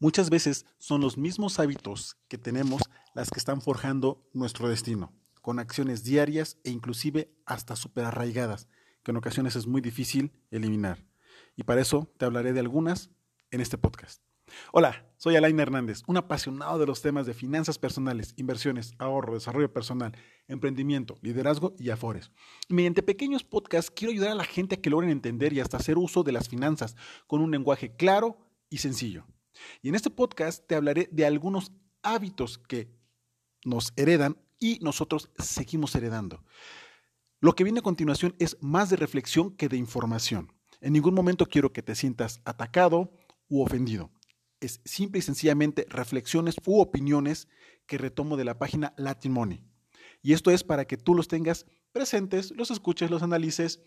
Muchas veces son los mismos hábitos que tenemos las que están forjando nuestro destino, con acciones diarias e inclusive hasta super arraigadas, que en ocasiones es muy difícil eliminar. Y para eso te hablaré de algunas en este podcast. Hola, soy Alain Hernández, un apasionado de los temas de finanzas personales, inversiones, ahorro, desarrollo personal, emprendimiento, liderazgo y afores. Mediante pequeños podcasts quiero ayudar a la gente a que logren entender y hasta hacer uso de las finanzas con un lenguaje claro y sencillo. Y en este podcast te hablaré de algunos hábitos que nos heredan y nosotros seguimos heredando. Lo que viene a continuación es más de reflexión que de información. En ningún momento quiero que te sientas atacado u ofendido es simple y sencillamente reflexiones u opiniones que retomo de la página Latin Money. Y esto es para que tú los tengas presentes, los escuches, los analices,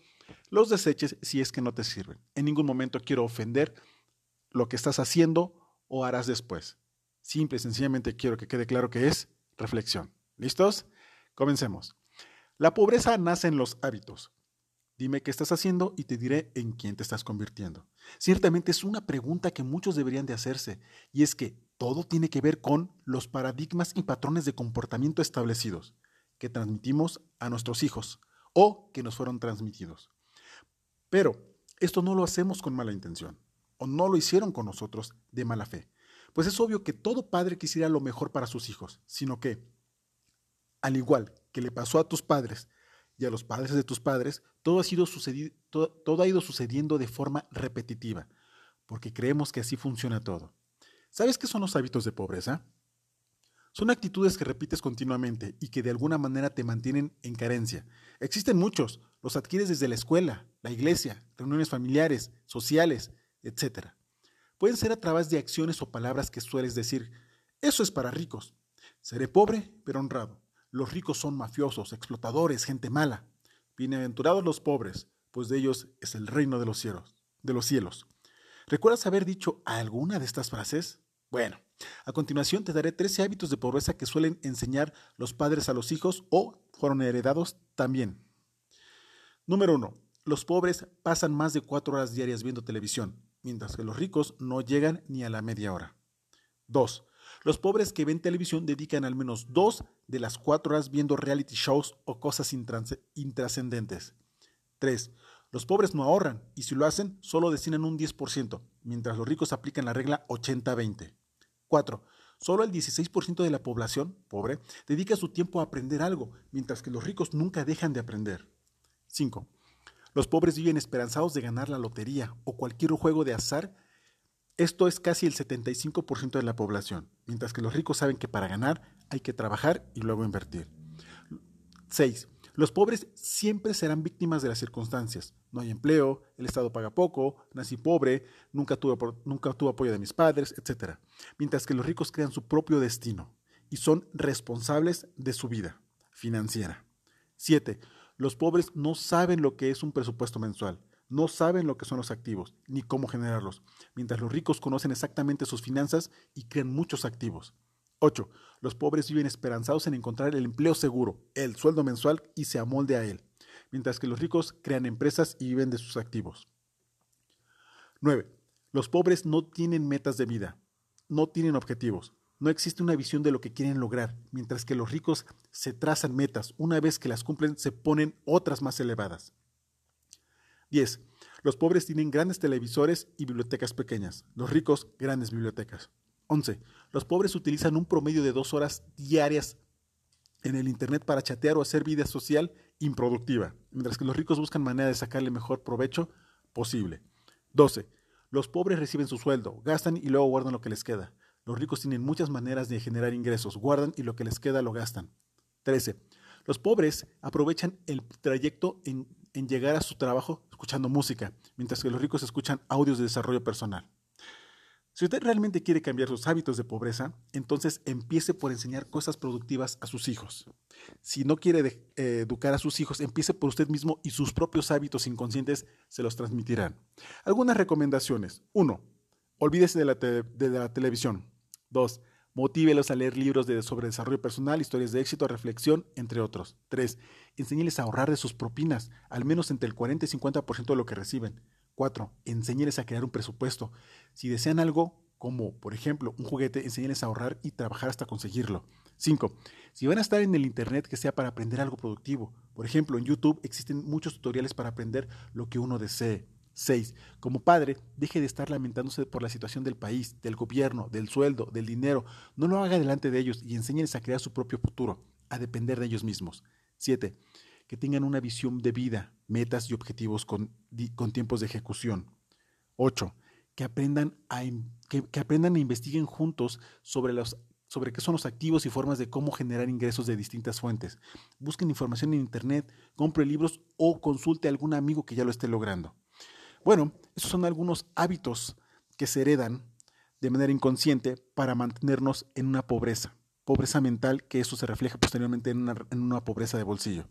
los deseches si es que no te sirven. En ningún momento quiero ofender lo que estás haciendo o harás después. Simple y sencillamente quiero que quede claro que es reflexión. ¿Listos? Comencemos. La pobreza nace en los hábitos. Dime qué estás haciendo y te diré en quién te estás convirtiendo. Ciertamente es una pregunta que muchos deberían de hacerse, y es que todo tiene que ver con los paradigmas y patrones de comportamiento establecidos que transmitimos a nuestros hijos o que nos fueron transmitidos. Pero esto no lo hacemos con mala intención, o no lo hicieron con nosotros de mala fe. Pues es obvio que todo padre quisiera lo mejor para sus hijos, sino que, al igual que le pasó a tus padres, y a los padres de tus padres, todo ha, sido todo, ha ido sucediendo de forma repetitiva, porque creemos que así funciona todo. ¿Sabes qué son los hábitos de pobreza? Son actitudes que repites continuamente y que de alguna manera te mantienen en carencia. Existen muchos, los adquieres desde la escuela, la iglesia, reuniones familiares, sociales, etc. Pueden ser a través de acciones o palabras que sueles decir, eso es para ricos. Seré pobre, pero honrado. Los ricos son mafiosos, explotadores, gente mala. Bienaventurados los pobres, pues de ellos es el reino de los cielos. De los cielos. ¿Recuerdas haber dicho alguna de estas frases? Bueno, a continuación te daré 13 hábitos de pobreza que suelen enseñar los padres a los hijos o fueron heredados también. Número 1. Los pobres pasan más de 4 horas diarias viendo televisión, mientras que los ricos no llegan ni a la media hora. 2. Los pobres que ven televisión dedican al menos dos de las cuatro horas viendo reality shows o cosas intrascendentes. 3. Los pobres no ahorran y si lo hacen solo destinan un 10%, mientras los ricos aplican la regla 80-20. 4. Solo el 16% de la población pobre dedica su tiempo a aprender algo, mientras que los ricos nunca dejan de aprender. 5. Los pobres viven esperanzados de ganar la lotería o cualquier juego de azar esto es casi el 75% de la población, mientras que los ricos saben que para ganar hay que trabajar y luego invertir. 6. Los pobres siempre serán víctimas de las circunstancias. No hay empleo, el Estado paga poco, nací pobre, nunca tuve, nunca apoyo de mis padres, etc. Mientras que los ricos crean su propio destino y son responsables de su vida financiera. 7. Los pobres no saben lo que es un presupuesto mensual no saben lo que son los activos ni cómo generarlos, mientras los ricos conocen exactamente sus finanzas y crean muchos activos. 8. Los pobres viven esperanzados en encontrar el empleo seguro, el sueldo mensual y se amolde a él, mientras que los ricos crean empresas y viven de sus activos. 9. Los pobres no tienen metas de vida, no tienen objetivos, no existe una visión de lo que quieren lograr, mientras que los ricos se trazan metas, una vez que las cumplen se ponen otras más elevadas. 10. Los pobres tienen grandes televisores y bibliotecas pequeñas, los ricos grandes bibliotecas. 11. Los pobres utilizan un promedio de dos horas diarias en el Internet para chatear o hacer vida social improductiva, mientras que los ricos buscan manera de sacarle mejor provecho posible. 12. Los pobres reciben su sueldo, gastan y luego guardan lo que les queda. Los ricos tienen muchas maneras de generar ingresos, guardan y lo que les queda lo gastan. 13. Los pobres aprovechan el trayecto en en llegar a su trabajo escuchando música, mientras que los ricos escuchan audios de desarrollo personal. Si usted realmente quiere cambiar sus hábitos de pobreza, entonces empiece por enseñar cosas productivas a sus hijos. Si no quiere eh, educar a sus hijos, empiece por usted mismo y sus propios hábitos inconscientes se los transmitirán. Algunas recomendaciones. 1. Olvídese de la, de la televisión. 2. Motívelos a leer libros de, sobre desarrollo personal, historias de éxito, reflexión, entre otros. 3. Enséñeles a ahorrar de sus propinas, al menos entre el 40 y 50% de lo que reciben. 4. Enséñeles a crear un presupuesto. Si desean algo, como por ejemplo un juguete, enseñarles a ahorrar y trabajar hasta conseguirlo. 5. Si van a estar en el Internet, que sea para aprender algo productivo. Por ejemplo, en YouTube existen muchos tutoriales para aprender lo que uno desee. 6. Como padre, deje de estar lamentándose por la situación del país, del gobierno, del sueldo, del dinero. No lo haga delante de ellos y enséñenles a crear su propio futuro, a depender de ellos mismos. 7. Que tengan una visión de vida, metas y objetivos con, tiempos de ejecución. 8. Que aprendan, a, que aprendan e investiguen juntos sobre los sobre qué son los activos y formas de cómo generar ingresos de distintas fuentes. Busquen información en Internet, compre libros o consulte a algún amigo que ya lo esté logrando. Bueno, esos son algunos hábitos que se heredan de manera inconsciente para mantenernos en una pobreza, pobreza mental, que eso se refleja posteriormente en una, pobreza de bolsillo.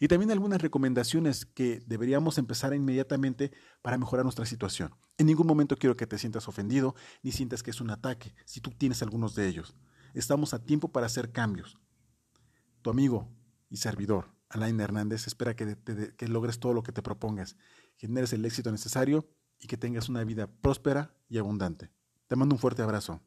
Y también algunas recomendaciones que deberíamos empezar inmediatamente para mejorar nuestra situación. En ningún momento quiero que te sientas ofendido ni sientas que es un ataque, si tú tienes algunos de ellos. Estamos a tiempo para hacer cambios. Tu amigo y servidor, Alain Hernández, espera que logres todo lo que te propongas, generes el éxito necesario y que tengas una vida próspera y abundante. Te mando un fuerte abrazo.